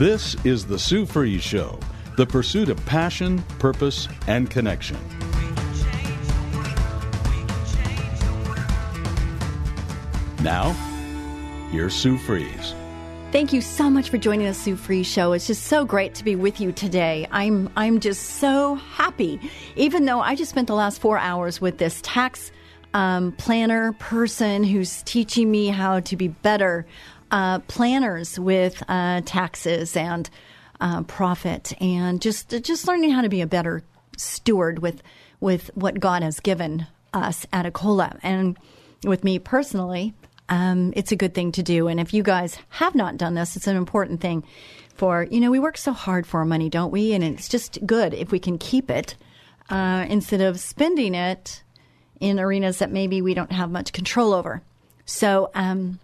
This is the Sue Fries Show, the pursuit of passion, purpose, and connection. Now, here's Sue Fries. Thank you so much for joining us, Sue Fries Show. It's just so great to be with you today. I'm I'm just so happy, even though I just spent the last four hours with this tax um, planner person who's teaching me how to be better uh, planners with uh, taxes and uh, profit, and just just learning how to be a better steward with with what God has given us at Ecola. And with me personally, um, it's a good thing to do. And if you guys have not done this, it's an important thing. For you know, we work so hard for our money, don't we? And it's just good if we can keep it uh, instead of spending it in arenas that maybe we don't have much control over. So. Um,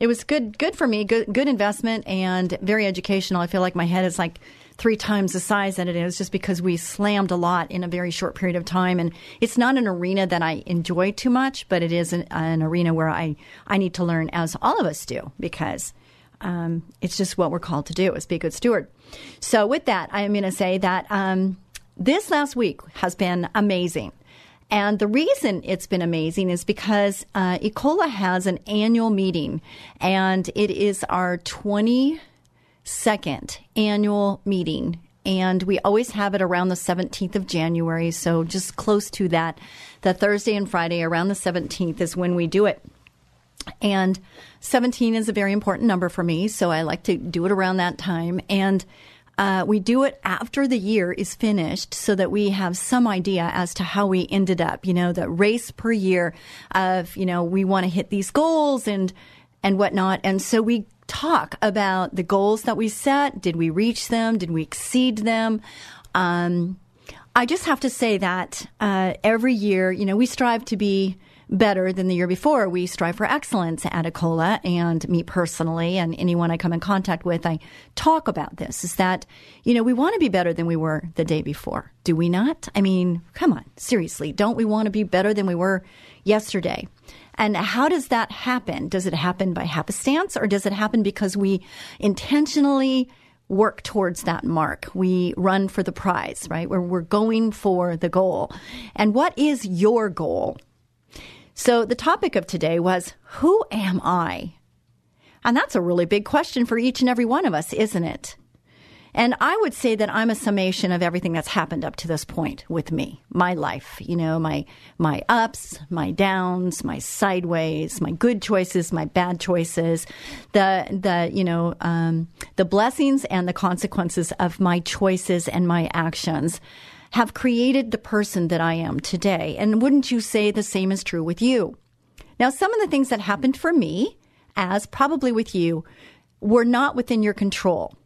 it was good good for me good good investment and very educational. I feel like my head is like three times the size that it is just because we slammed a lot in a very short period of time. And it's not an arena that i enjoy too much but it is an, an arena where i i need to learn as all of us do because um, it's just what we're called to do is be a good steward. So with that i am going to say that um, this last week has been amazing and the reason it's been amazing is because uh, Ecola has an annual meeting, and it is our 22nd annual meeting. And we always have it around the 17th of January, so just close to that. The Thursday and Friday around the 17th is when we do it. And 17 is a very important number for me, so I like to do it around that time. And uh, we do it after the year is finished so that we have some idea as to how we ended up, you know, the race per year of, you know, we want to hit these goals and, and whatnot. And so we talk about the goals that we set. Did we reach them? Did we exceed them? Um, I just have to say that uh, every year, you know, we strive to be better than the year before. We strive for excellence at Ecola and me personally and anyone I come in contact with, I talk about this is that, you know, we want to be better than we were the day before. Do we not? I mean, come on, seriously. Don't we want to be better than we were yesterday? And how does that happen? Does it happen by happenstance or does it happen because we intentionally work towards that mark. We run for the prize, right? Where we're going for the goal. And what is your goal? So the topic of today was Who am I? And that's a really big question for each and every one of us, isn't it? And I would say that I'm a summation of everything that's happened up to this point with me, my life, you know, my my ups, my downs, my sideways, my good choices, my bad choices, the the you know um, the blessings and the consequences of my choices and my actions have created the person that I am today. And wouldn't you say the same is true with you? Now, some of the things that happened for me, as probably with you, were not within your control.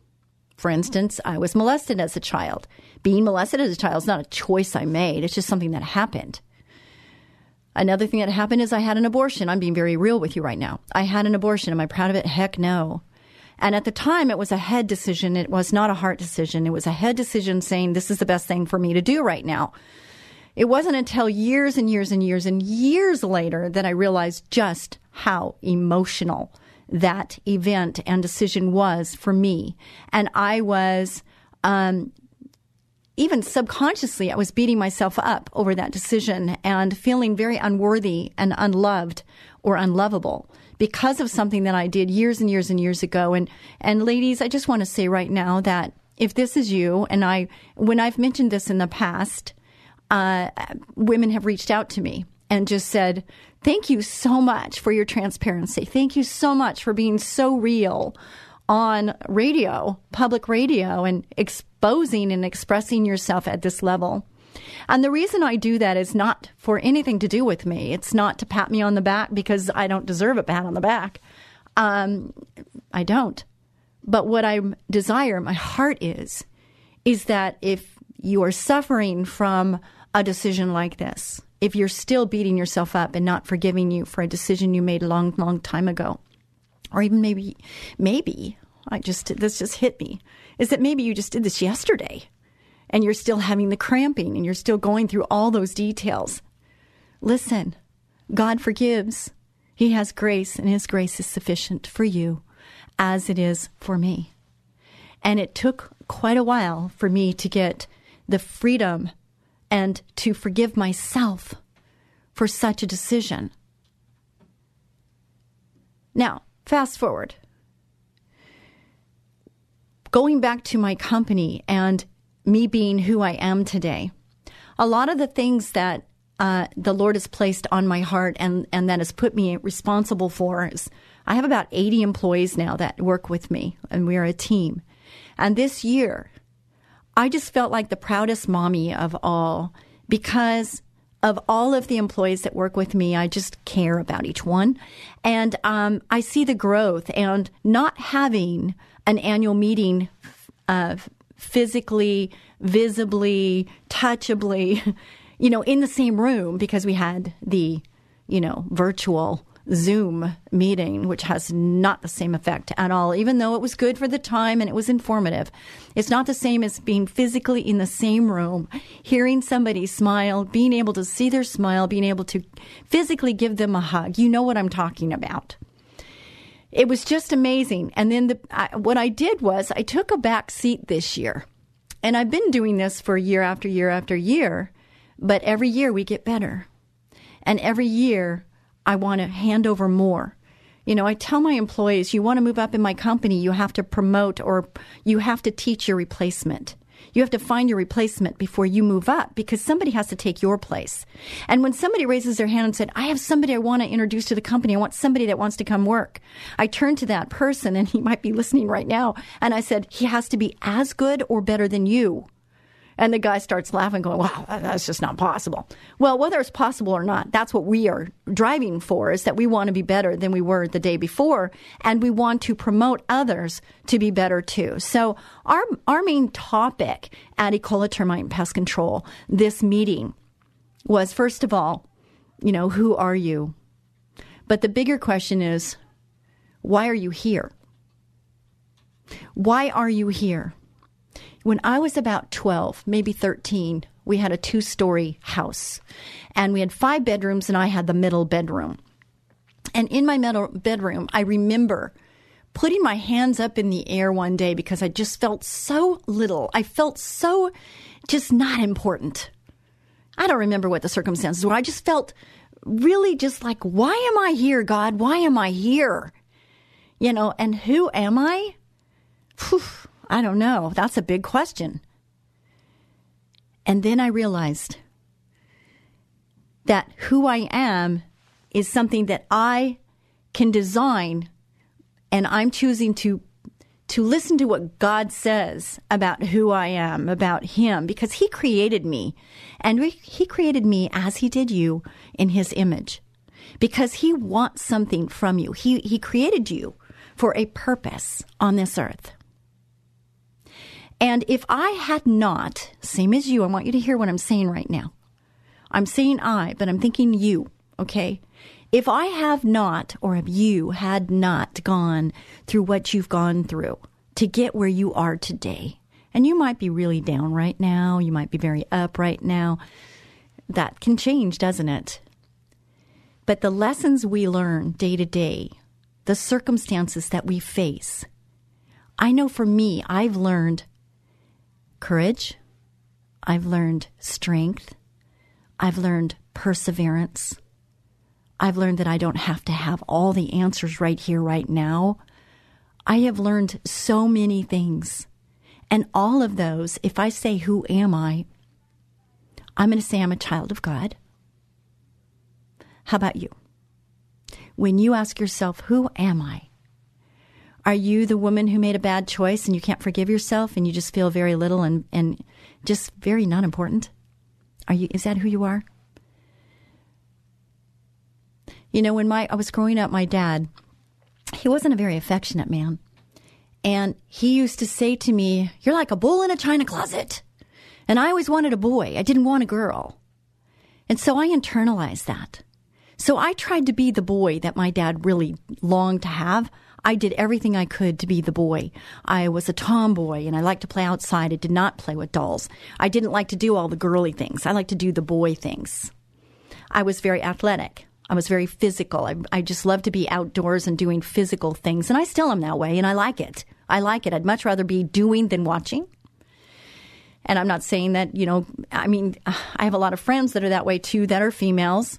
For instance, I was molested as a child. Being molested as a child is not a choice I made, it's just something that happened. Another thing that happened is I had an abortion. I'm being very real with you right now. I had an abortion. Am I proud of it? Heck no. And at the time, it was a head decision. It was not a heart decision. It was a head decision saying, this is the best thing for me to do right now. It wasn't until years and years and years and years later that I realized just how emotional that event and decision was for me. And I was, um, even subconsciously, I was beating myself up over that decision and feeling very unworthy and unloved or unlovable because of something that I did years and years and years ago. And, and ladies, I just want to say right now that if this is you, and I, when I've mentioned this in the past, uh, women have reached out to me and just said, Thank you so much for your transparency. Thank you so much for being so real on radio, public radio, and exposing and expressing yourself at this level. And the reason I do that is not for anything to do with me. It's not to pat me on the back because I don't deserve a pat on the back. Um, I don't. But what I desire, my heart is, is that if you are suffering from a decision like this, if you're still beating yourself up and not forgiving you for a decision you made a long, long time ago, or even maybe, maybe I just this just hit me, is that maybe you just did this yesterday, and you're still having the cramping, and you're still going through all those details. Listen, God forgives. He has grace, and His grace is sufficient for you, as it is for me. And it took quite a while for me to get the freedom and to forgive myself for such a decision. Now, fast forward. Going back to my company and me being who I am today, a lot of the things that uh, the Lord has placed on my heart and, and that has put me responsible for is I have about 80 employees now that work with me, and we're a team. And this year, I just felt like the proudest mommy of all because of all of the employees that work with me, I just care about each one. And um, I see the growth and not having an annual meeting uh, physically, visibly, touchably, you know, in the same room because we had the, you know, virtual Zoom meeting, which has not the same effect at all, even though it was good for the time and it was informative. It's not the same as being physically in the same room, hearing somebody smile, being able to see their smile, being able to physically give them a hug. You know what I'm talking about. It was just amazing. And then the, I, what I did was I took a back seat this year. And I've been doing this for year after year after year, but every year we get better. And every year I want to hand over more. You know, I tell my employees, you want to move up in my company, you have to promote or you have to teach your replacement. You have to find your replacement before you move up because somebody has to take your place. And when somebody raises their hand and said, I have somebody I want to introduce to the company, I want somebody that wants to come work. I turn to that person and he might be listening right now. And I said, he has to be as good or better than you. And the guy starts laughing, going, wow, that's just not possible. Well, whether it's possible or not, that's what we are driving for is that we want to be better than we were the day before. And we want to promote others to be better too. So our, our main topic at Ecola Termite Pest Control, this meeting was first of all, you know, who are you? But the bigger question is, why are you here? Why are you here? When I was about 12, maybe 13, we had a two story house and we had five bedrooms, and I had the middle bedroom. And in my middle bedroom, I remember putting my hands up in the air one day because I just felt so little. I felt so just not important. I don't remember what the circumstances were. I just felt really just like, why am I here, God? Why am I here? You know, and who am I? Whew. I don't know. That's a big question. And then I realized that who I am is something that I can design and I'm choosing to to listen to what God says about who I am, about him because he created me and he created me as he did you in his image. Because he wants something from you. He he created you for a purpose on this earth. And if I had not, same as you, I want you to hear what I'm saying right now. I'm saying I, but I'm thinking you, okay? If I have not, or if you had not gone through what you've gone through to get where you are today, and you might be really down right now, you might be very up right now, that can change, doesn't it? But the lessons we learn day to day, the circumstances that we face, I know for me, I've learned courage. I've learned strength. I've learned perseverance. I've learned that I don't have to have all the answers right here, right now. I have learned so many things. And all of those, if I say, Who am I? I'm going to say I'm a child of God. How about you? When you ask yourself, Who am I? Are you the woman who made a bad choice and you can't forgive yourself and you just feel very little and, and just very not important? Are you? Is that who you are? You know, when my I was growing up, my dad, he wasn't a very affectionate man. And he used to say to me, You're like a bull in a china closet. And I always wanted a boy. I didn't want a girl. And so I internalized that. So I tried to be the boy that my dad really longed to have. I did everything I could to be the boy. I was a tomboy and I liked to play outside. I did not play with dolls. I didn't like to do all the girly things. I liked to do the boy things. I was very athletic. I was very physical. I, I just love to be outdoors and doing physical things. And I still am that way, and I like it. I like it. I'd much rather be doing than watching. And I'm not saying that, you know, I mean, I have a lot of friends that are that way too, that are females.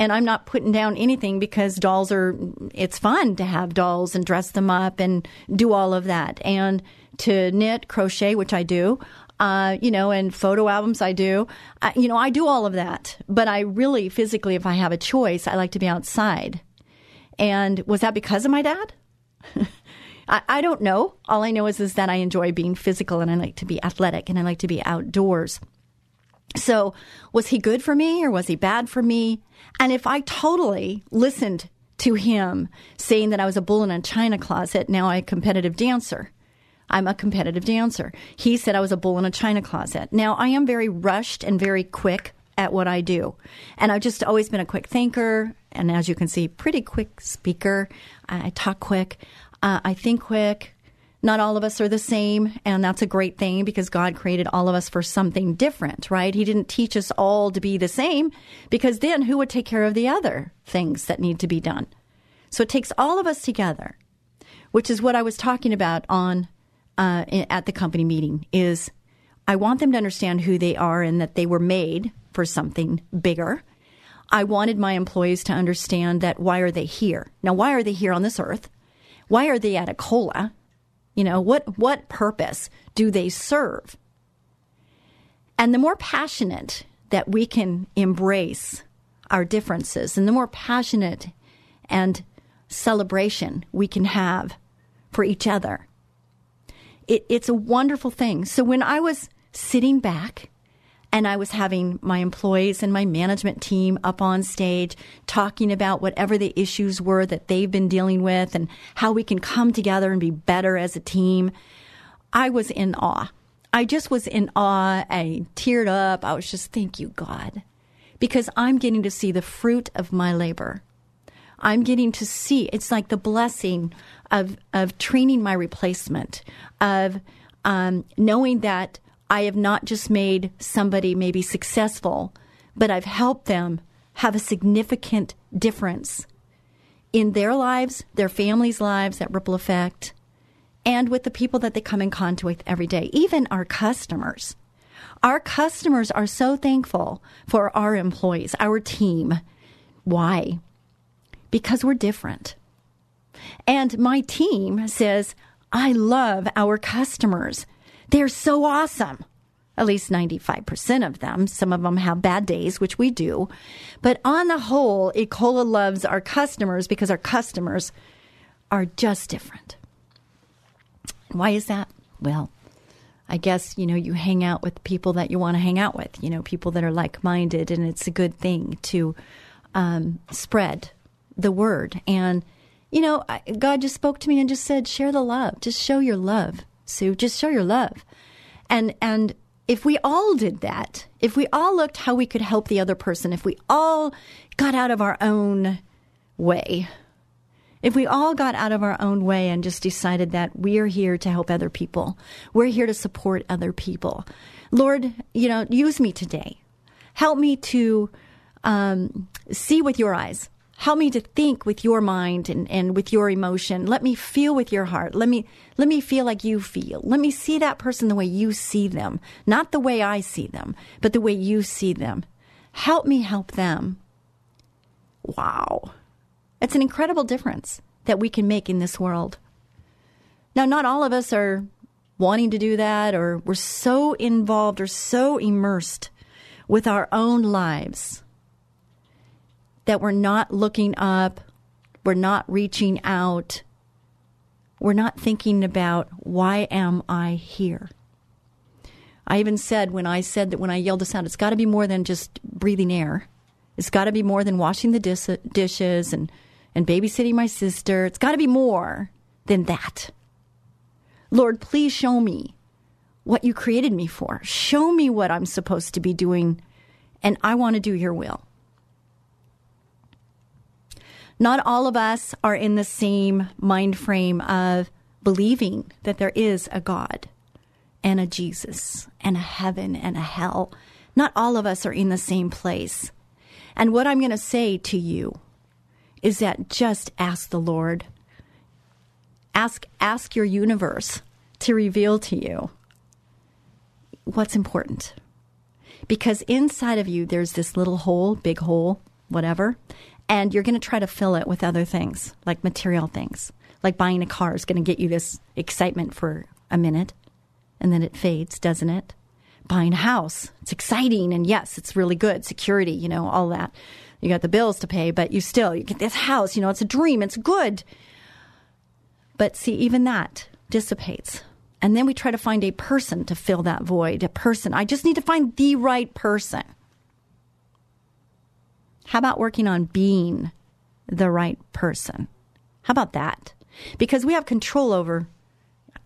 And I'm not putting down anything because dolls are, it's fun to have dolls and dress them up and do all of that. And to knit, crochet, which I do, uh, you know, and photo albums I do. I, you know, I do all of that. But I really, physically, if I have a choice, I like to be outside. And was that because of my dad? I, I don't know. All I know is, is that I enjoy being physical and I like to be athletic and I like to be outdoors. So, was he good for me or was he bad for me? And if I totally listened to him saying that I was a bull in a china closet, now I'm a competitive dancer. I'm a competitive dancer. He said I was a bull in a china closet. Now, I am very rushed and very quick at what I do. And I've just always been a quick thinker. And as you can see, pretty quick speaker. I talk quick. Uh, I think quick. Not all of us are the same, and that's a great thing because God created all of us for something different, right? He didn't teach us all to be the same because then who would take care of the other things that need to be done? So it takes all of us together, which is what I was talking about on uh, at the company meeting is I want them to understand who they are and that they were made for something bigger. I wanted my employees to understand that why are they here? Now, why are they here on this earth? Why are they at Ecola? You know, what, what purpose do they serve? And the more passionate that we can embrace our differences and the more passionate and celebration we can have for each other, it, it's a wonderful thing. So when I was sitting back and I was having my employees and my management team up on stage talking about whatever the issues were that they've been dealing with and how we can come together and be better as a team, I was in awe. I just was in awe. I teared up. I was just, thank you, God, because I'm getting to see the fruit of my labor. I'm getting to see, it's like the blessing of of training my replacement, of um, knowing that I have not just made somebody maybe successful, but I've helped them have a significant difference in their lives, their families' lives, that ripple effect, and with the people that they come in contact with every day, even our customers. Our customers are so thankful for our employees, our team. Why? Because we're different. And my team says, I love our customers. They're so awesome. At least 95% of them. Some of them have bad days, which we do. But on the whole, Ecola loves our customers because our customers are just different. Why is that? Well, I guess, you know, you hang out with people that you want to hang out with, you know, people that are like minded, and it's a good thing to um, spread the word. And you know, God just spoke to me and just said, share the love. Just show your love, Sue. Just show your love. And, and if we all did that, if we all looked how we could help the other person, if we all got out of our own way, if we all got out of our own way and just decided that we are here to help other people, we're here to support other people. Lord, you know, use me today. Help me to um, see with your eyes help me to think with your mind and, and with your emotion. Let me feel with your heart. Let me let me feel like you feel. Let me see that person the way you see them, not the way I see them, but the way you see them. Help me help them. Wow. It's an incredible difference that we can make in this world. Now, not all of us are wanting to do that, or we're so involved or so immersed with our own lives that we're not looking up, we're not reaching out, we're not thinking about why am I here? I even said when I said that when I yelled this out, it's got to be more than just breathing air. It's got to be more than washing the dis- dishes and, and babysitting my sister. It's got to be more than that. Lord, please show me what you created me for. Show me what I'm supposed to be doing, and I want to do your will. Not all of us are in the same mind frame of believing that there is a God and a Jesus and a heaven and a hell. Not all of us are in the same place. And what I'm going to say to you is that just ask the Lord. Ask ask your universe to reveal to you what's important. Because inside of you there's this little hole, big hole, whatever, and you're going to try to fill it with other things, like material things. Like buying a car is going to get you this excitement for a minute and then it fades, doesn't it? Buying a house, it's exciting and yes, it's really good. Security, you know, all that. You got the bills to pay, but you still, you get this house, you know, it's a dream, it's good. But see, even that dissipates. And then we try to find a person to fill that void, a person. I just need to find the right person. How about working on being the right person? How about that? Because we have control over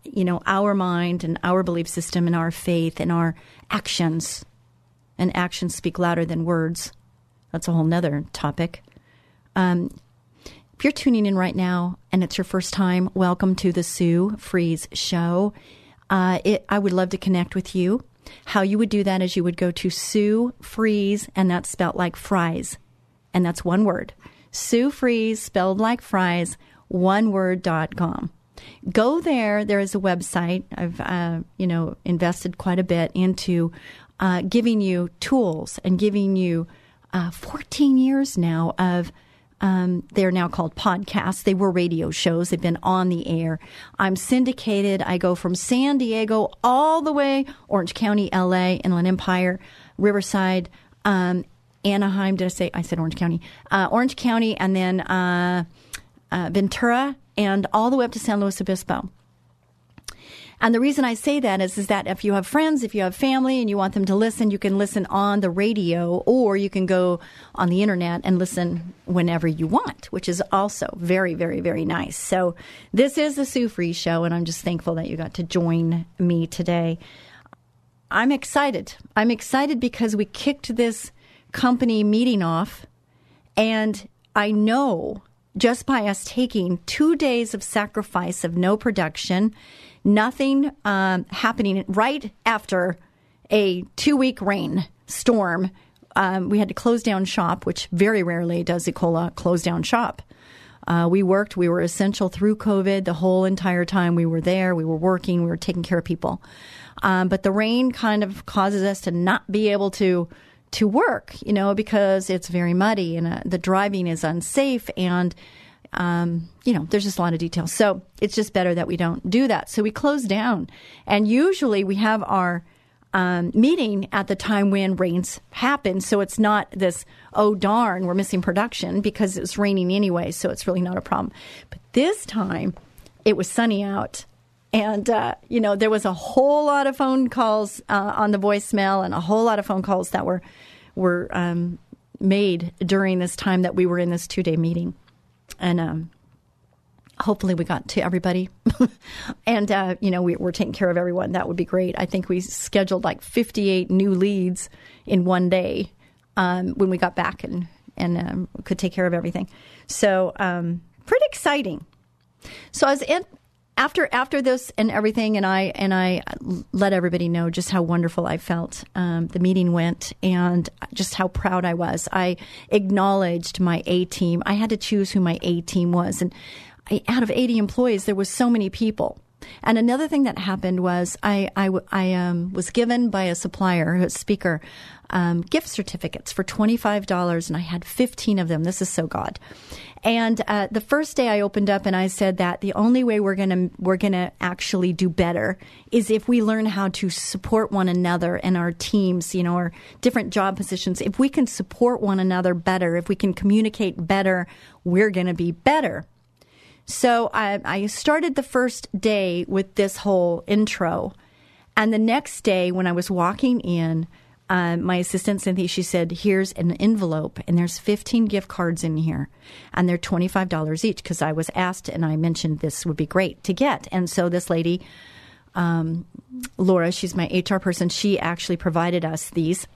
you know, our mind and our belief system and our faith and our actions. And actions speak louder than words. That's a whole nother topic. Um, if you're tuning in right now and it's your first time, welcome to the Sue Fries Show. Uh, it, I would love to connect with you. How you would do that is you would go to Sue Fries, and that's spelled like fries, and that's one word. Sue Fries, spelled like fries, one word dot com go there. There is a website. I've uh, you know invested quite a bit into uh, giving you tools and giving you uh, 14 years now of. Um, they're now called podcasts. They were radio shows. They've been on the air. I'm syndicated. I go from San Diego all the way Orange County, LA, Inland Empire, Riverside, um, Anaheim. Did I say? I said Orange County. Uh, Orange County, and then uh, uh, Ventura, and all the way up to San Luis Obispo. And the reason I say that is, is that if you have friends, if you have family and you want them to listen, you can listen on the radio or you can go on the internet and listen whenever you want, which is also very, very, very nice. So this is the Sue Fries Show, and I'm just thankful that you got to join me today. I'm excited. I'm excited because we kicked this company meeting off, and I know just by us taking two days of sacrifice of no production, nothing um, happening right after a two week rain storm. Um, we had to close down shop, which very rarely does Ecola close down shop. Uh, we worked, we were essential through COVID the whole entire time we were there. We were working, we were taking care of people. Um, but the rain kind of causes us to not be able to to work, you know, because it's very muddy and uh, the driving is unsafe and um, you know, there's just a lot of details. So it's just better that we don't do that. So we close down. And usually we have our um, meeting at the time when rains happen. So it's not this, oh darn, we're missing production because it's raining anyway. So it's really not a problem. But this time it was sunny out. And, uh, you know, there was a whole lot of phone calls uh, on the voicemail and a whole lot of phone calls that were were um, made during this time that we were in this two day meeting. And um, hopefully we got to everybody. and, uh, you know, we, are taking care of everyone. That would be great. I think we scheduled like 58 new leads in one day um, when we got back and, and um, could take care of everything. So, um, pretty exciting. So, as in, after after this and everything, and I and I let everybody know just how wonderful I felt. Um, the meeting went, and just how proud I was. I acknowledged my A team. I had to choose who my A team was, and I, out of eighty employees, there was so many people. And another thing that happened was I I, I um, was given by a supplier, a speaker, um, gift certificates for twenty five dollars, and I had fifteen of them. This is so God. And uh, the first day I opened up and I said that the only way we're gonna we're gonna actually do better is if we learn how to support one another and our teams, you know, our different job positions. If we can support one another better, if we can communicate better, we're gonna be better. So I, I started the first day with this whole intro. And the next day, when I was walking in, uh, my assistant Cynthia, she said, "Here's an envelope, and there's 15 gift cards in here, and they're $25 each." Because I was asked, and I mentioned this would be great to get, and so this lady, um, Laura, she's my HR person. She actually provided us these.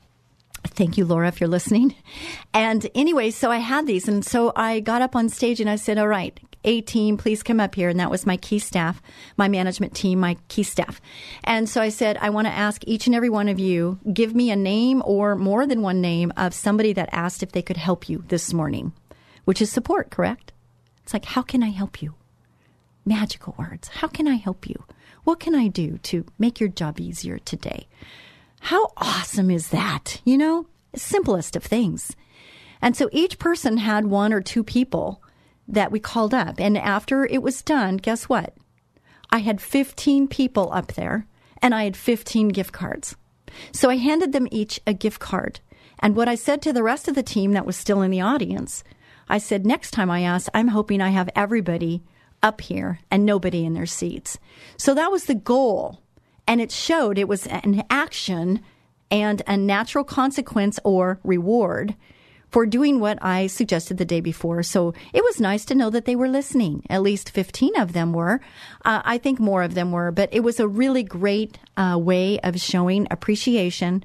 Thank you, Laura, if you're listening. And anyway, so I had these, and so I got up on stage and I said, "All right, a team, please come up here. And that was my key staff, my management team, my key staff. And so I said, I want to ask each and every one of you, give me a name or more than one name of somebody that asked if they could help you this morning, which is support, correct? It's like, how can I help you? Magical words. How can I help you? What can I do to make your job easier today? How awesome is that? You know, simplest of things. And so each person had one or two people that we called up. And after it was done, guess what? I had 15 people up there and I had 15 gift cards. So I handed them each a gift card. And what I said to the rest of the team that was still in the audience, I said, next time I ask, I'm hoping I have everybody up here and nobody in their seats. So that was the goal. And it showed it was an action and a natural consequence or reward for doing what I suggested the day before. So it was nice to know that they were listening. At least 15 of them were. Uh, I think more of them were, but it was a really great uh, way of showing appreciation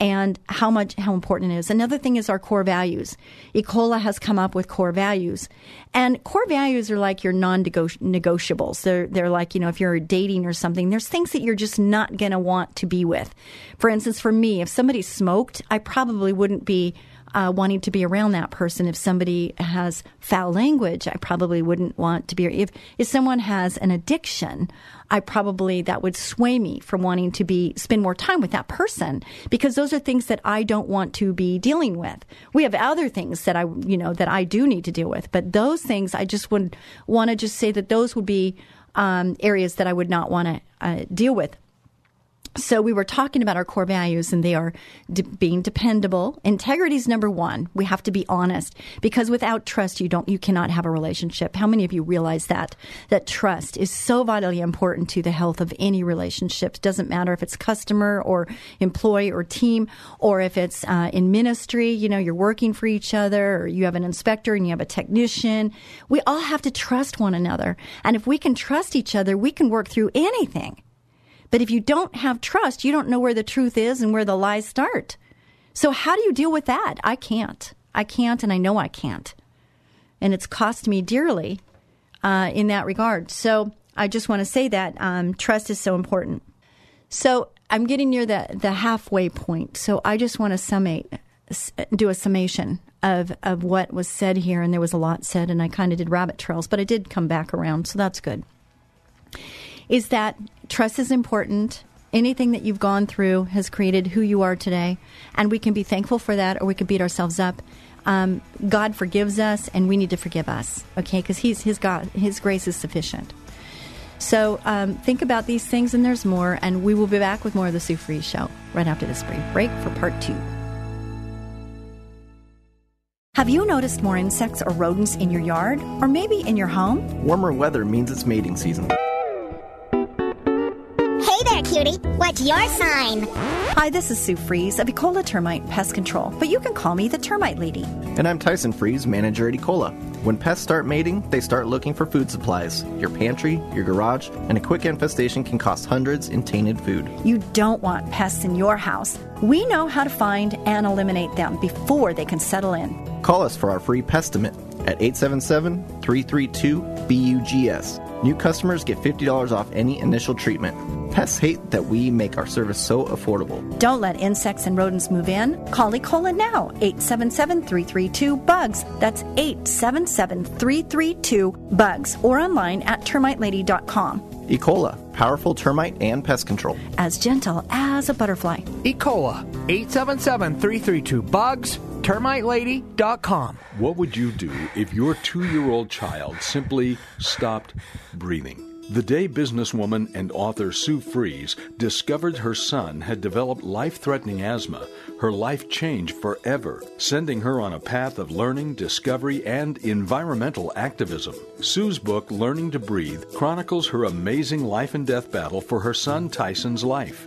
and how much how important it is. Another thing is our core values. Ecola has come up with core values, and core values are like your non-negotiables. They're they're like you know if you're dating or something, there's things that you're just not going to want to be with. For instance, for me, if somebody smoked, I probably wouldn't be uh, wanting to be around that person. If somebody has foul language, I probably wouldn't want to be. If if someone has an addiction, I probably that would sway me from wanting to be spend more time with that person because those are things that I don't want to be dealing with. We have other things that I you know that I do need to deal with, but those things I just would want to just say that those would be um, areas that I would not want to uh, deal with. So we were talking about our core values, and they are de- being dependable. Integrity is number one. We have to be honest because without trust, you don't, you cannot have a relationship. How many of you realize that that trust is so vitally important to the health of any relationship? Doesn't matter if it's customer or employee or team, or if it's uh, in ministry. You know, you're working for each other, or you have an inspector and you have a technician. We all have to trust one another, and if we can trust each other, we can work through anything. But if you don't have trust, you don't know where the truth is and where the lies start. So, how do you deal with that? I can't. I can't, and I know I can't. And it's cost me dearly uh, in that regard. So, I just want to say that um, trust is so important. So, I'm getting near the, the halfway point. So, I just want to summate, do a summation of, of what was said here. And there was a lot said, and I kind of did rabbit trails, but I did come back around. So, that's good is that trust is important. Anything that you've gone through has created who you are today, and we can be thankful for that, or we could beat ourselves up. Um, God forgives us, and we need to forgive us, okay? Because He's His God, His grace is sufficient. So um, think about these things, and there's more. And we will be back with more of the Sue Fries Show right after this brief break for part two. Have you noticed more insects or rodents in your yard, or maybe in your home? Warmer weather means it's mating season cutie. What's your sign? Hi, this is Sue Fries of Ecola Termite Pest Control, but you can call me the Termite Lady. And I'm Tyson Fries, manager at Ecola. When pests start mating, they start looking for food supplies. Your pantry, your garage, and a quick infestation can cost hundreds in tainted food. You don't want pests in your house. We know how to find and eliminate them before they can settle in. Call us for our free pestimate at 877 332 BUGS. New customers get $50 off any initial treatment. Pests hate that we make our service so affordable. Don't let insects and rodents move in. Call Ecola now, 877-332-BUGS. That's 877-332-BUGS or online at termitelady.com. Ecola, powerful termite and pest control. As gentle as a butterfly. Ecola, 877-332-BUGS termitelady.com. What would you do if your two year old child simply stopped breathing? The day businesswoman and author Sue Fries discovered her son had developed life threatening asthma, her life changed forever, sending her on a path of learning, discovery, and environmental activism. Sue's book, Learning to Breathe, chronicles her amazing life and death battle for her son Tyson's life,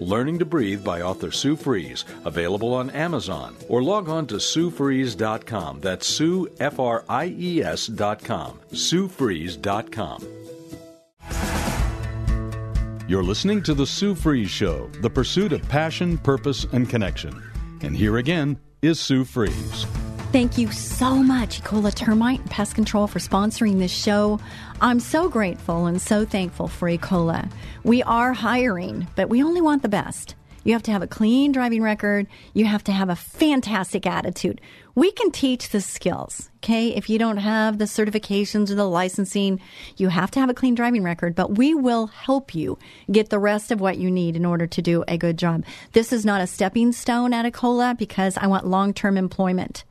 Learning to Breathe by author Sue Fries, available on Amazon, or log on to SueFries.com. That's Sue, F R I E S.com. SueFries.com. You're listening to The Sue Fries Show, the pursuit of passion, purpose, and connection. And here again is Sue Fries. Thank you so much, Ecola Termite and Pest Control, for sponsoring this show. I'm so grateful and so thankful for Ecola. We are hiring, but we only want the best. You have to have a clean driving record. You have to have a fantastic attitude. We can teach the skills, okay? If you don't have the certifications or the licensing, you have to have a clean driving record, but we will help you get the rest of what you need in order to do a good job. This is not a stepping stone at Ecola because I want long term employment.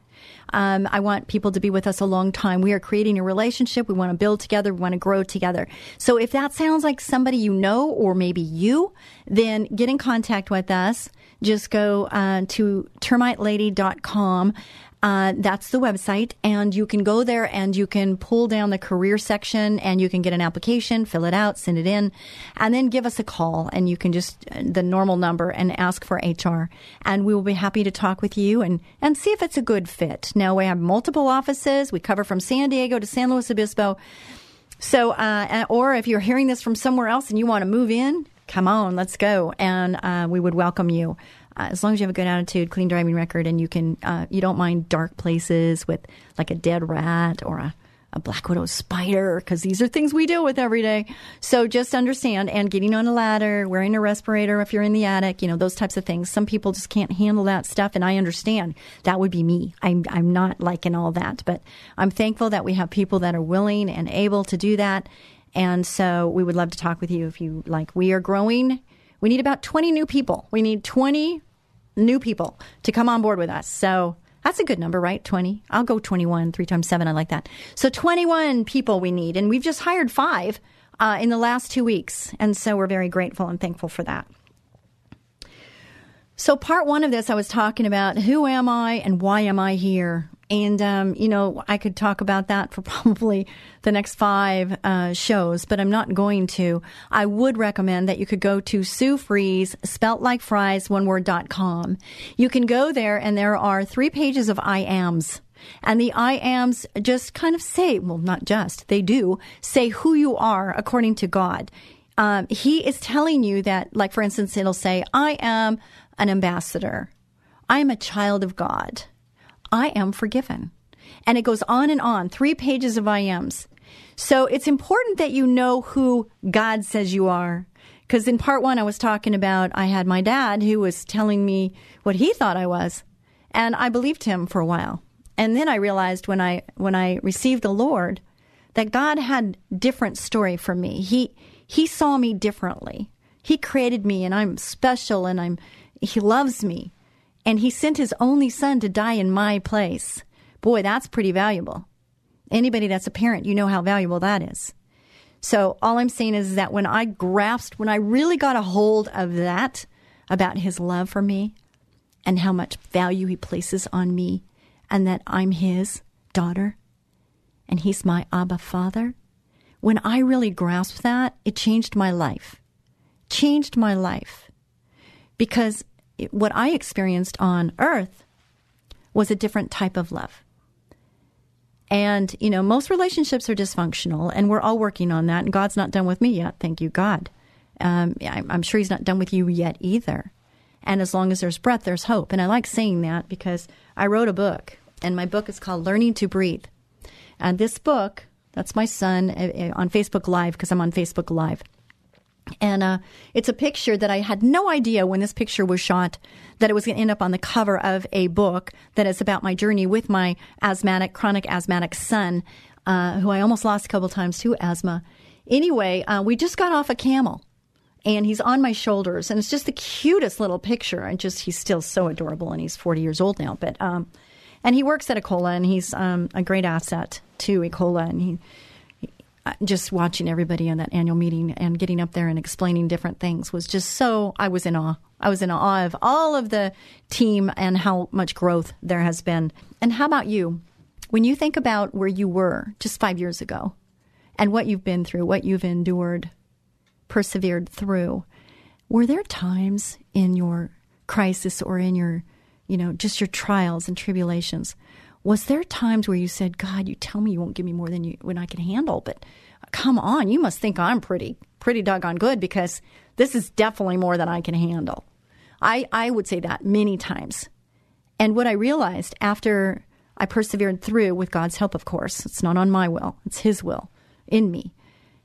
Um, I want people to be with us a long time. We are creating a relationship. We want to build together. We want to grow together. So if that sounds like somebody you know or maybe you, then get in contact with us. Just go uh, to termitelady.com uh, that's the website, and you can go there and you can pull down the career section and you can get an application, fill it out, send it in, and then give us a call. And you can just uh, the normal number and ask for HR, and we will be happy to talk with you and and see if it's a good fit. Now we have multiple offices. We cover from San Diego to San Luis Obispo. So, uh, or if you're hearing this from somewhere else and you want to move in, come on, let's go, and uh, we would welcome you uh, as long as you have a good attitude, clean driving record, and you can uh, you don't mind dark places with like a dead rat or a, a black widow spider because these are things we deal with every day. So just understand and getting on a ladder, wearing a respirator if you're in the attic, you know those types of things. Some people just can't handle that stuff, and I understand that would be me. I'm I'm not liking all that, but I'm thankful that we have people that are willing and able to do that. And so we would love to talk with you if you like. We are growing. We need about 20 new people. We need 20 new people to come on board with us. So that's a good number, right? 20. I'll go 21, three times seven. I like that. So 21 people we need. And we've just hired five uh, in the last two weeks. And so we're very grateful and thankful for that. So, part one of this, I was talking about who am I and why am I here? And, um, you know, I could talk about that for probably the next five uh, shows, but I'm not going to. I would recommend that you could go to Sue Fries, spelt like fries, one word, dot com. You can go there and there are three pages of I ams. And the I ams just kind of say, well, not just, they do say who you are according to God. Um, he is telling you that, like, for instance, it'll say, I am an ambassador. I am a child of God. I am forgiven. And it goes on and on, three pages of I ams. So it's important that you know who God says you are. Because in part one, I was talking about I had my dad who was telling me what he thought I was. And I believed him for a while. And then I realized when I when I received the Lord that God had different story for me. He he saw me differently. He created me and I'm special and I'm he loves me and he sent his only son to die in my place. Boy, that's pretty valuable. Anybody that's a parent, you know how valuable that is. So all I'm saying is that when I grasped, when I really got a hold of that about his love for me and how much value he places on me and that I'm his daughter and he's my Abba father, when I really grasped that, it changed my life. Changed my life. Because what I experienced on earth was a different type of love. And, you know, most relationships are dysfunctional, and we're all working on that. And God's not done with me yet. Thank you, God. Um, I'm sure He's not done with you yet either. And as long as there's breath, there's hope. And I like saying that because I wrote a book, and my book is called Learning to Breathe. And this book, that's my son uh, uh, on Facebook Live, because I'm on Facebook Live. And uh, it's a picture that I had no idea when this picture was shot that it was going to end up on the cover of a book that is about my journey with my asthmatic, chronic asthmatic son, uh, who I almost lost a couple times to asthma. Anyway, uh, we just got off a camel and he's on my shoulders and it's just the cutest little picture. And just, he's still so adorable and he's 40 years old now, but, um, and he works at Ecola and he's um, a great asset to Ecola and he, just watching everybody in that annual meeting and getting up there and explaining different things was just so I was in awe. I was in awe of all of the team and how much growth there has been. And how about you? When you think about where you were just five years ago and what you've been through, what you've endured, persevered through, were there times in your crisis or in your, you know, just your trials and tribulations was there times where you said, God, you tell me you won't give me more than you when I can handle, but come on, you must think I'm pretty, pretty doggone good because this is definitely more than I can handle. I, I would say that many times. And what I realized after I persevered through, with God's help, of course, it's not on my will, it's His will in me.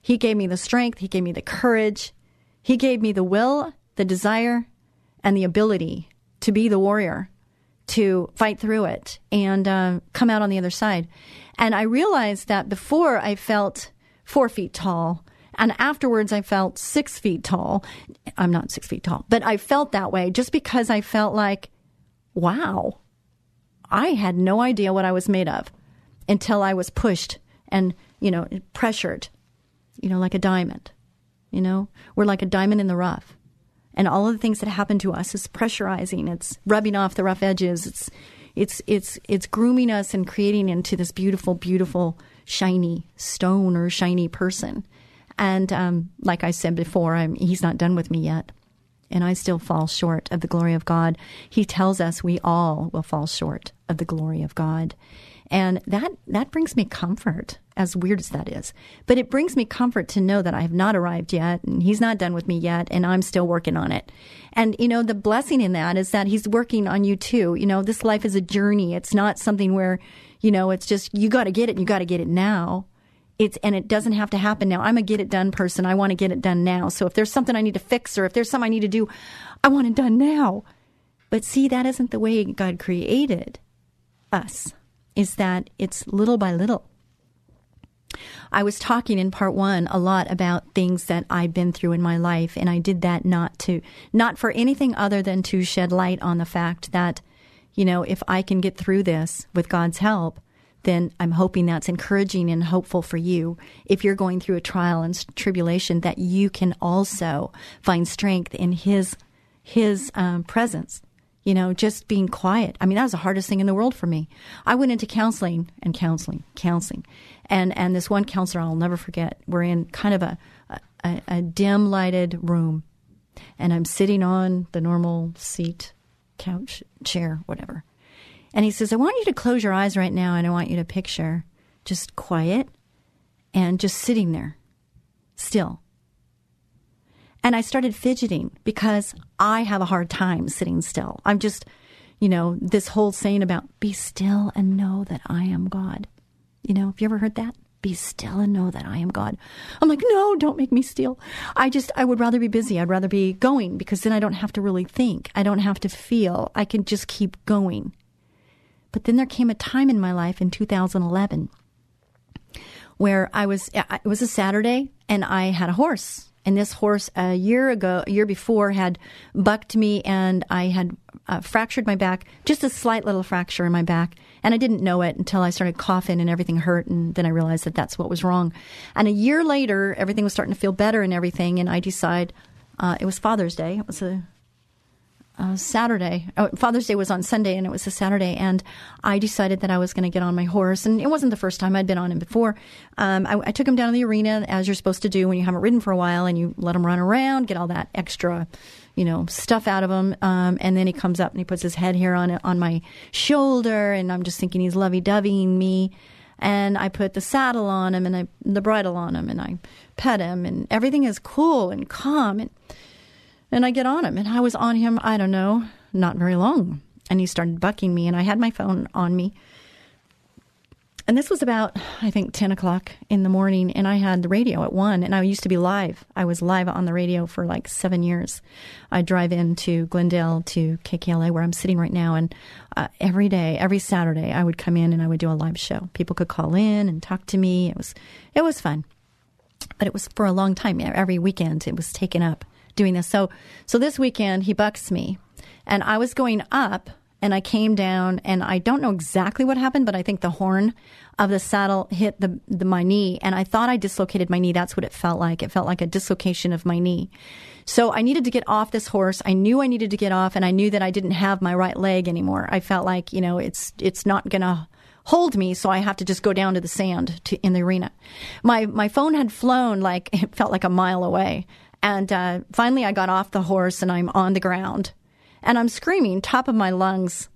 He gave me the strength, He gave me the courage, He gave me the will, the desire, and the ability to be the warrior to fight through it and uh, come out on the other side. And I realized that before I felt four feet tall, and afterwards I felt six feet tall. I'm not six feet tall, but I felt that way just because I felt like, wow, I had no idea what I was made of until I was pushed and, you know, pressured, you know, like a diamond. You know, we're like a diamond in the rough and all of the things that happen to us is pressurizing. It's rubbing off the rough edges. It's it's it's it's grooming us and creating into this beautiful, beautiful, shiny stone or shiny person. And um, like I said before, I'm, he's not done with me yet, and I still fall short of the glory of God. He tells us we all will fall short of the glory of God, and that, that brings me comfort, as weird as that is. But it brings me comfort to know that I have not arrived yet and he's not done with me yet and I'm still working on it. And, you know, the blessing in that is that he's working on you too. You know, this life is a journey. It's not something where, you know, it's just, you got to get it and you got to get it now. It's, and it doesn't have to happen now. I'm a get it done person. I want to get it done now. So if there's something I need to fix or if there's something I need to do, I want it done now. But see, that isn't the way God created us is that it's little by little. I was talking in part one a lot about things that I've been through in my life, and I did that not to, not for anything other than to shed light on the fact that, you know, if I can get through this with God's help, then I'm hoping that's encouraging and hopeful for you. If you're going through a trial and tribulation, that you can also find strength in His His um, presence you know, just being quiet. I mean, that was the hardest thing in the world for me. I went into counseling and counseling, counseling, and and this one counselor I'll never forget. We're in kind of a a, a dim lighted room, and I'm sitting on the normal seat, couch, chair, whatever. And he says, "I want you to close your eyes right now, and I want you to picture just quiet and just sitting there, still." And I started fidgeting because I have a hard time sitting still. I'm just, you know, this whole saying about be still and know that I am God. You know, have you ever heard that? Be still and know that I am God. I'm like, no, don't make me still. I just, I would rather be busy. I'd rather be going because then I don't have to really think. I don't have to feel. I can just keep going. But then there came a time in my life in 2011 where I was, it was a Saturday and I had a horse and this horse a year ago, a year before, had bucked me, and I had uh, fractured my back, just a slight little fracture in my back, and I didn't know it until I started coughing and everything hurt, and then I realized that that's what was wrong. And a year later, everything was starting to feel better and everything, and I decide uh, it was Father's Day. It was a uh, Saturday. Oh, Father's Day was on Sunday, and it was a Saturday. And I decided that I was going to get on my horse. And it wasn't the first time I'd been on him before. Um, I, I, took him down to the arena, as you're supposed to do when you haven't ridden for a while, and you let him run around, get all that extra, you know, stuff out of him. Um, and then he comes up and he puts his head here on on my shoulder, and I'm just thinking he's lovey-doveying me. And I put the saddle on him and I, the bridle on him, and I pet him, and everything is cool and calm. And and I get on him, and I was on him, I don't know, not very long. And he started bucking me, and I had my phone on me. And this was about, I think, 10 o'clock in the morning, and I had the radio at 1, and I used to be live. I was live on the radio for like seven years. I drive into Glendale to KKLA, where I'm sitting right now, and uh, every day, every Saturday, I would come in and I would do a live show. People could call in and talk to me. It was, it was fun. But it was for a long time. Every weekend, it was taken up doing this. So, so this weekend, he bucks me, and I was going up and I came down and I don't know exactly what happened, but I think the horn of the saddle hit the, the, my knee and I thought I dislocated my knee. That's what it felt like. It felt like a dislocation of my knee. So I needed to get off this horse. I knew I needed to get off and I knew that I didn't have my right leg anymore. I felt like, you know, it's it's not going to hold me, so I have to just go down to the sand to, in the arena. My my phone had flown like it felt like a mile away. And uh, finally, I got off the horse and I'm on the ground and I'm screaming top of my lungs.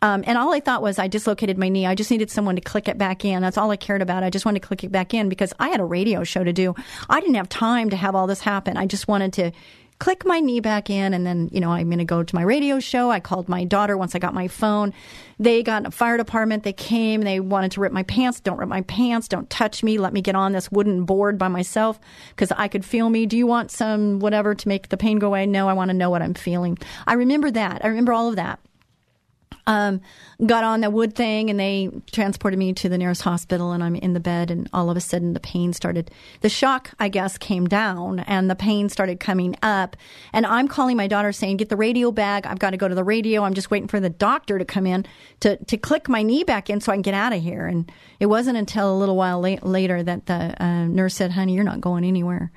Um, and all I thought was I dislocated my knee. I just needed someone to click it back in. That's all I cared about. I just wanted to click it back in because I had a radio show to do. I didn't have time to have all this happen. I just wanted to click my knee back in and then, you know, I'm going to go to my radio show. I called my daughter once I got my phone. They got a fire department. They came. They wanted to rip my pants. Don't rip my pants. Don't touch me. Let me get on this wooden board by myself because I could feel me. Do you want some whatever to make the pain go away? No, I want to know what I'm feeling. I remember that. I remember all of that um, got on the wood thing and they transported me to the nearest hospital and I'm in the bed and all of a sudden the pain started the shock I guess came down and the pain started coming up and I'm calling my daughter saying get the radio bag I've got to go to the radio. I'm just waiting for the doctor to come in to to click my knee back in so I can get out of here. And it wasn't until a little while later that the uh, nurse said honey you're not going anywhere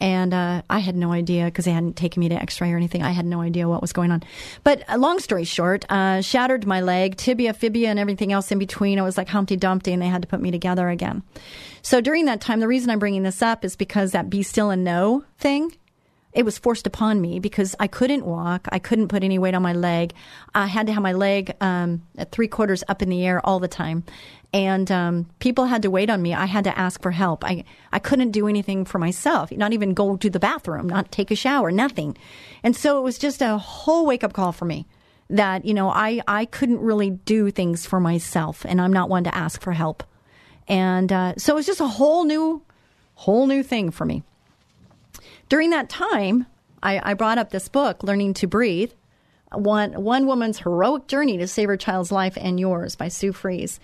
and uh, I had no idea because they hadn't taken me to X-ray or anything. I had no idea what was going on. But uh, long story short, uh, shattered my leg, tibia, fibia, and everything else in between. It was like Humpty Dumpty, and they had to put me together again. So during that time, the reason I'm bringing this up is because that "be still and know" thing. It was forced upon me because I couldn't walk. I couldn't put any weight on my leg. I had to have my leg um, at three quarters up in the air all the time and um, people had to wait on me. I had to ask for help. I I couldn't do anything for myself, not even go to the bathroom, not take a shower, nothing. And so it was just a whole wake up call for me that you know I I couldn't really do things for myself, and I'm not one to ask for help. And uh, so it was just a whole new whole new thing for me. During that time, I, I brought up this book, Learning to Breathe. One, one woman's heroic journey to save her child's life and yours by Sue Fries.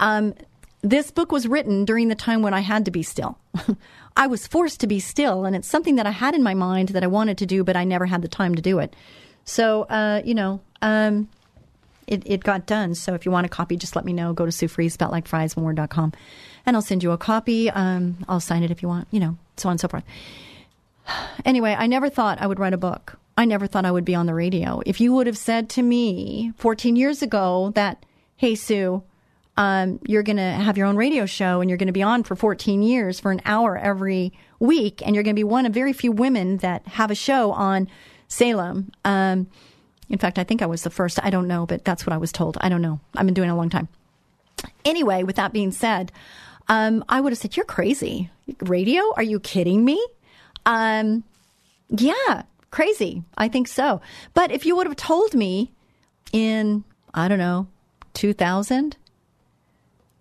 Um, this book was written during the time when I had to be still. I was forced to be still, and it's something that I had in my mind that I wanted to do, but I never had the time to do it. So, uh, you know, um, it, it got done. So if you want a copy, just let me know. Go to Sue spelled like fries, and I'll send you a copy. Um, I'll sign it if you want, you know, so on and so forth. Anyway, I never thought I would write a book. I never thought I would be on the radio. If you would have said to me 14 years ago that, hey, Sue, um, you're going to have your own radio show and you're going to be on for 14 years for an hour every week. And you're going to be one of very few women that have a show on Salem. Um, in fact, I think I was the first. I don't know, but that's what I was told. I don't know. I've been doing it a long time. Anyway, with that being said, um, I would have said, You're crazy. Radio? Are you kidding me? Um, yeah, crazy. I think so. But if you would have told me in, I don't know, 2000,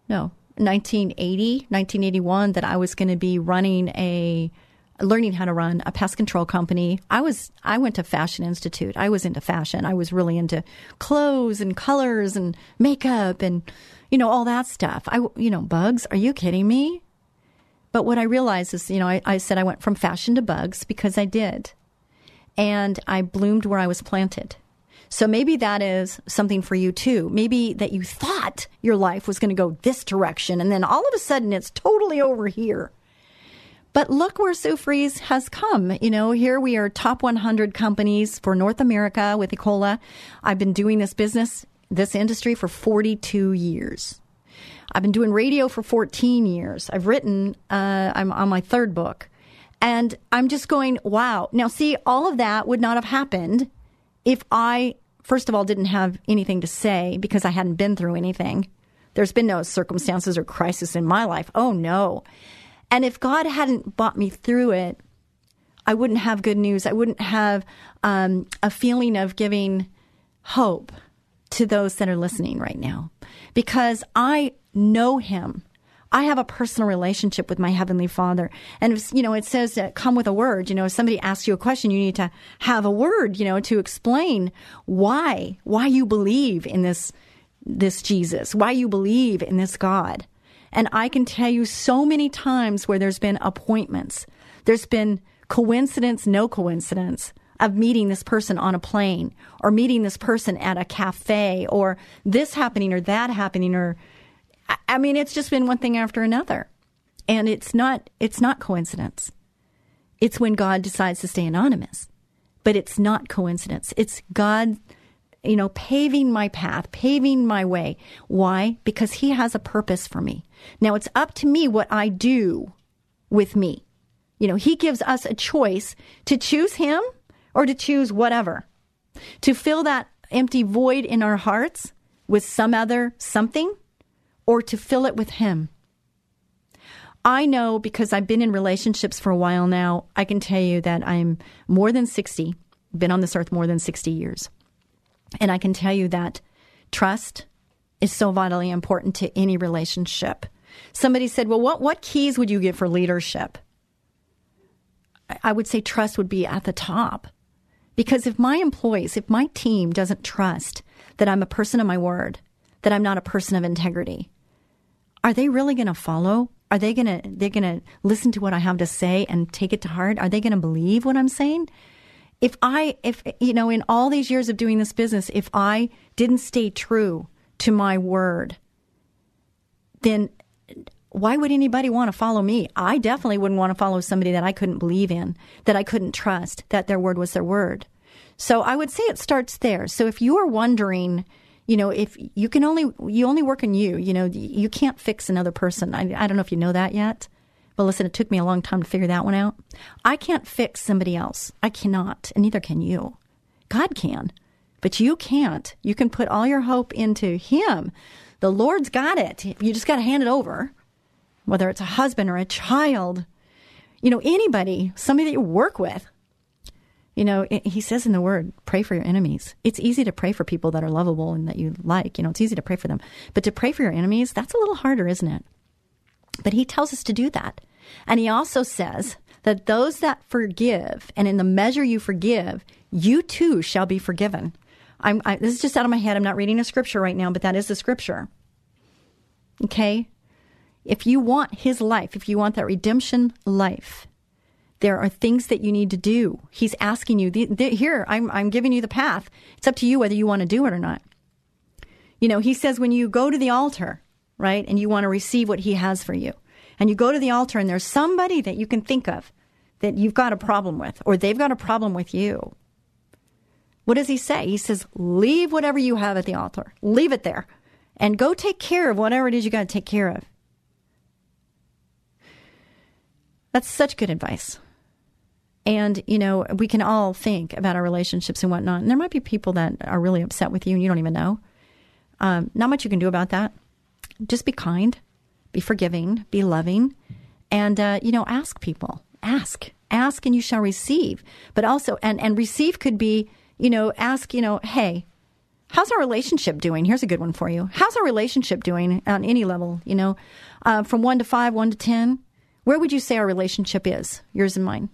no, 1980, 1981 that I was going to be running a learning how to run a pest control company. I was I went to Fashion Institute. I was into fashion. I was really into clothes and colors and makeup and you know all that stuff. I you know bugs. Are you kidding me? But what I realized is, you know, I, I said I went from fashion to bugs because I did, and I bloomed where I was planted. So maybe that is something for you too. Maybe that you thought your life was going to go this direction and then all of a sudden it's totally over here. But look where Sue Fries has come. You know, here we are top 100 companies for North America with Ecola. I've been doing this business, this industry for 42 years. I've been doing radio for 14 years. I've written, uh, I'm on my third book. And I'm just going, wow. Now, see, all of that would not have happened if I, first of all, didn't have anything to say because I hadn't been through anything, there's been no circumstances or crisis in my life. Oh, no. And if God hadn't brought me through it, I wouldn't have good news. I wouldn't have um, a feeling of giving hope to those that are listening right now because I know him. I have a personal relationship with my heavenly Father. And if, you know, it says that come with a word. You know, if somebody asks you a question, you need to have a word, you know, to explain why, why you believe in this, this Jesus, why you believe in this God. And I can tell you so many times where there's been appointments. There's been coincidence, no coincidence of meeting this person on a plane or meeting this person at a cafe or this happening or that happening or I mean it's just been one thing after another. And it's not it's not coincidence. It's when God decides to stay anonymous. But it's not coincidence. It's God you know, paving my path, paving my way. Why? Because he has a purpose for me. Now it's up to me what I do with me. You know, he gives us a choice to choose him or to choose whatever. To fill that empty void in our hearts with some other something or to fill it with him. I know because I've been in relationships for a while now, I can tell you that I'm more than 60, been on this earth more than 60 years. And I can tell you that trust is so vitally important to any relationship. Somebody said, Well, what, what keys would you give for leadership? I would say trust would be at the top. Because if my employees, if my team doesn't trust that I'm a person of my word, that I'm not a person of integrity, are they really going to follow? Are they going to they're going to listen to what I have to say and take it to heart? Are they going to believe what I'm saying? If I if you know in all these years of doing this business, if I didn't stay true to my word, then why would anybody want to follow me? I definitely wouldn't want to follow somebody that I couldn't believe in, that I couldn't trust, that their word was their word. So I would say it starts there. So if you are wondering, you know, if you can only, you only work on you, you know, you can't fix another person. I, I don't know if you know that yet. But listen, it took me a long time to figure that one out. I can't fix somebody else. I cannot, and neither can you. God can, but you can't. You can put all your hope into Him. The Lord's got it. You just got to hand it over whether it's a husband or a child, you know, anybody, somebody that you work with. You know, he says in the word, pray for your enemies. It's easy to pray for people that are lovable and that you like. You know, it's easy to pray for them. But to pray for your enemies, that's a little harder, isn't it? But he tells us to do that. And he also says that those that forgive, and in the measure you forgive, you too shall be forgiven. I'm, I, this is just out of my head. I'm not reading a scripture right now, but that is the scripture. Okay? If you want his life, if you want that redemption life, there are things that you need to do. He's asking you, the, the, here, I'm, I'm giving you the path. It's up to you whether you want to do it or not. You know, he says when you go to the altar, right, and you want to receive what he has for you, and you go to the altar and there's somebody that you can think of that you've got a problem with, or they've got a problem with you. What does he say? He says, leave whatever you have at the altar, leave it there, and go take care of whatever it is you got to take care of. That's such good advice. And, you know, we can all think about our relationships and whatnot. And there might be people that are really upset with you and you don't even know. Um, not much you can do about that. Just be kind, be forgiving, be loving, and, uh, you know, ask people. Ask. Ask and you shall receive. But also, and, and receive could be, you know, ask, you know, hey, how's our relationship doing? Here's a good one for you. How's our relationship doing on any level? You know, uh, from one to five, one to 10 where would you say our relationship is, yours and mine?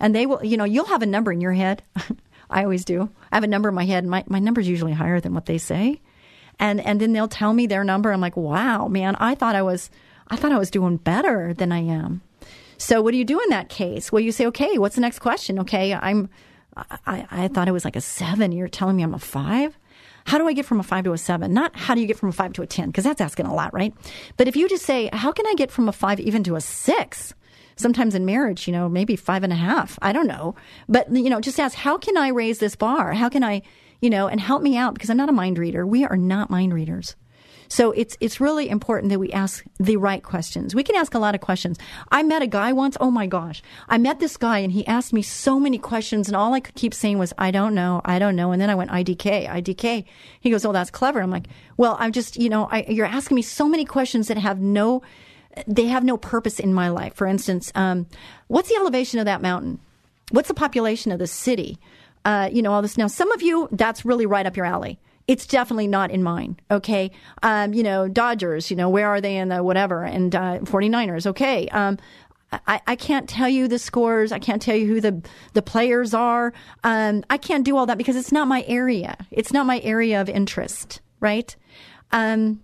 And they will, you know, you'll have a number in your head. I always do. I have a number in my head, my, my number's usually higher than what they say. And and then they'll tell me their number. I'm like, wow, man, I thought I was I thought I was doing better than I am. So what do you do in that case? Well, you say, okay, what's the next question? Okay, I'm I, I thought it was like a seven. You're telling me I'm a five? How do I get from a five to a seven? Not how do you get from a five to a 10, because that's asking a lot, right? But if you just say, how can I get from a five even to a six? Sometimes in marriage, you know, maybe five and a half. I don't know. But, you know, just ask, how can I raise this bar? How can I, you know, and help me out? Because I'm not a mind reader. We are not mind readers. So it's it's really important that we ask the right questions. We can ask a lot of questions. I met a guy once. Oh my gosh, I met this guy and he asked me so many questions, and all I could keep saying was, "I don't know, I don't know." And then I went, "IDK, IDK." He goes, "Oh, that's clever." I'm like, "Well, I'm just, you know, I, you're asking me so many questions that have no." They have no purpose in my life. For instance, um, what's the elevation of that mountain? What's the population of the city? Uh, you know, all this. Now, some of you, that's really right up your alley It's definitely not in mine. Okay. Um, you know, Dodgers, you know, where are they in the whatever? And uh, 49ers. Okay. Um, I, I can't tell you the scores. I can't tell you who the, the players are. Um, I can't do all that because it's not my area. It's not my area of interest, right? Um,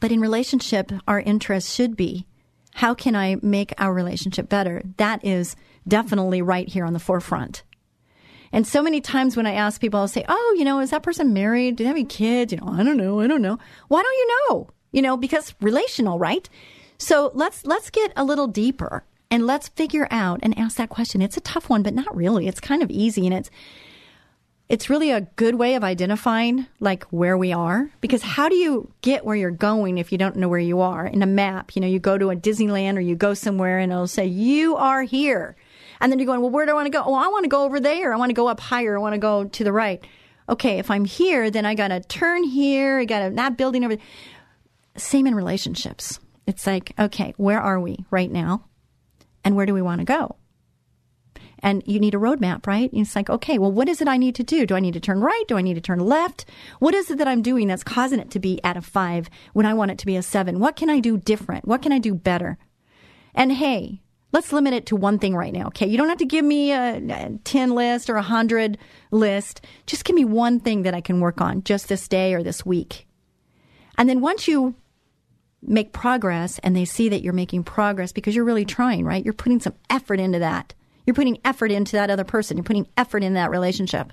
but in relationship, our interest should be how can I make our relationship better? That is definitely right here on the forefront. And so many times when I ask people, I'll say, Oh, you know, is that person married? Do they have any kids? You know, I don't know. I don't know. Why don't you know? You know, because relational, right? So let's, let's get a little deeper and let's figure out and ask that question. It's a tough one, but not really. It's kind of easy and it's, it's really a good way of identifying like where we are because how do you get where you're going if you don't know where you are in a map you know you go to a disneyland or you go somewhere and it'll say you are here and then you're going, well, where do I want to go? Oh, I want to go over there. I want to go up higher. I want to go to the right. Okay, if I'm here, then I got to turn here. I got to that building over. Same in relationships. It's like, okay, where are we right now? And where do we want to go? And you need a roadmap, right? It's like, okay, well, what is it I need to do? Do I need to turn right? Do I need to turn left? What is it that I'm doing that's causing it to be at a five when I want it to be a seven? What can I do different? What can I do better? And hey, let's limit it to one thing right now. Okay. You don't have to give me a 10 list or a 100 list. Just give me one thing that I can work on just this day or this week. And then once you make progress and they see that you're making progress because you're really trying, right? You're putting some effort into that. You're putting effort into that other person. You're putting effort in that relationship.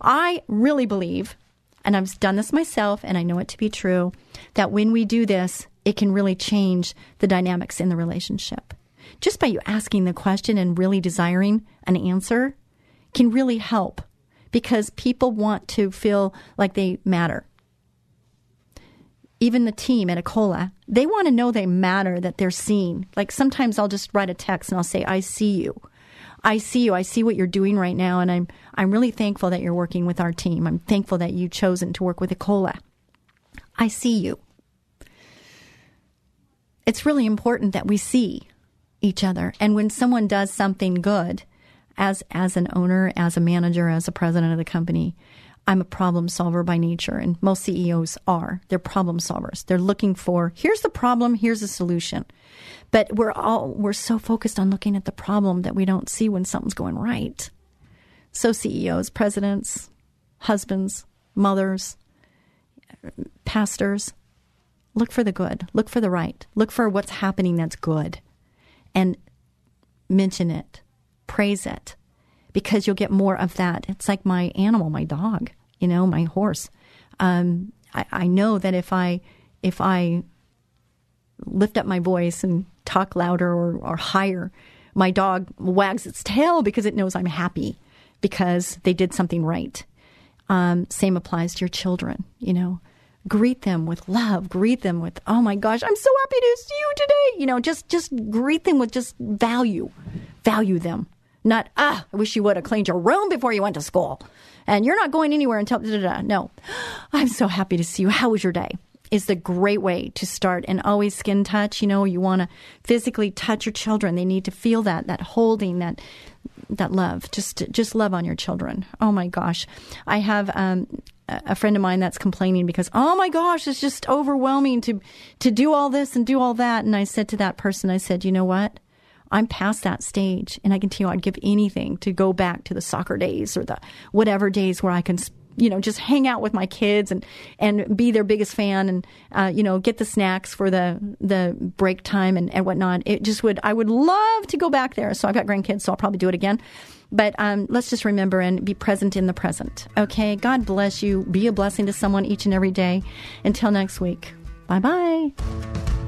I really believe, and I've done this myself and I know it to be true, that when we do this, it can really change the dynamics in the relationship just by you asking the question and really desiring an answer can really help because people want to feel like they matter. Even the team at Ecola, they want to know they matter, that they're seen. Like sometimes I'll just write a text and I'll say, I see you. I see you. I see what you're doing right now, and I'm I'm really thankful that you're working with our team. I'm thankful that you've chosen to work with Ecola. I see you. It's really important that we see each other. And when someone does something good, as as an owner, as a manager, as a president of the company, I'm a problem solver by nature, and most CEOs are. They're problem solvers. They're looking for here's the problem, here's a solution. But we're all we're so focused on looking at the problem that we don't see when something's going right. So CEOs, presidents, husbands, mothers, pastors, look for the good, look for the right, look for what's happening that's good and mention it, praise it, because you'll get more of that. It's like my animal, my dog, you know, my horse. Um, I, I know that if I if I lift up my voice and talk louder or, or higher, my dog wags its tail because it knows I'm happy because they did something right. Um, same applies to your children. You know, greet them with love greet them with oh my gosh i'm so happy to see you today you know just just greet them with just value value them not ah i wish you would have cleaned your room before you went to school and you're not going anywhere until da, da, da. no. I'm so happy to see you. How was your day? Is the great way to start and always skin touch. You know you want to physically touch your children. They need to feel that that holding that that love. Just just love on your children. Oh my gosh. I have um, a friend of mine that's complaining because oh my gosh it's just overwhelming to to do all this and do all that. And i said to that person i said you know what i'm past that stage and i can tell you i'd give anything to go back to the soccer days or the whatever days where i can you know just hang out with my kids and and be their biggest fan and uh, you know get the snacks for the the break time and, and whatnot it just would i would love to go back there so i've got grandkids so i'll probably do it again but um, let's just remember and be present in the present. Okay. God bless you. Be a blessing to someone each and every day. Until next week. Bye bye.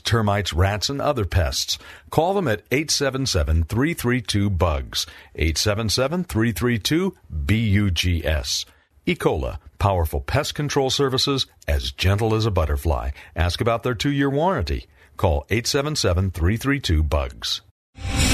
termites, rats, and other pests. Call them at 877-332-BUGS. 877-332-BUGS. Ecola, powerful pest control services as gentle as a butterfly. Ask about their two-year warranty. Call 877-332-BUGS. Three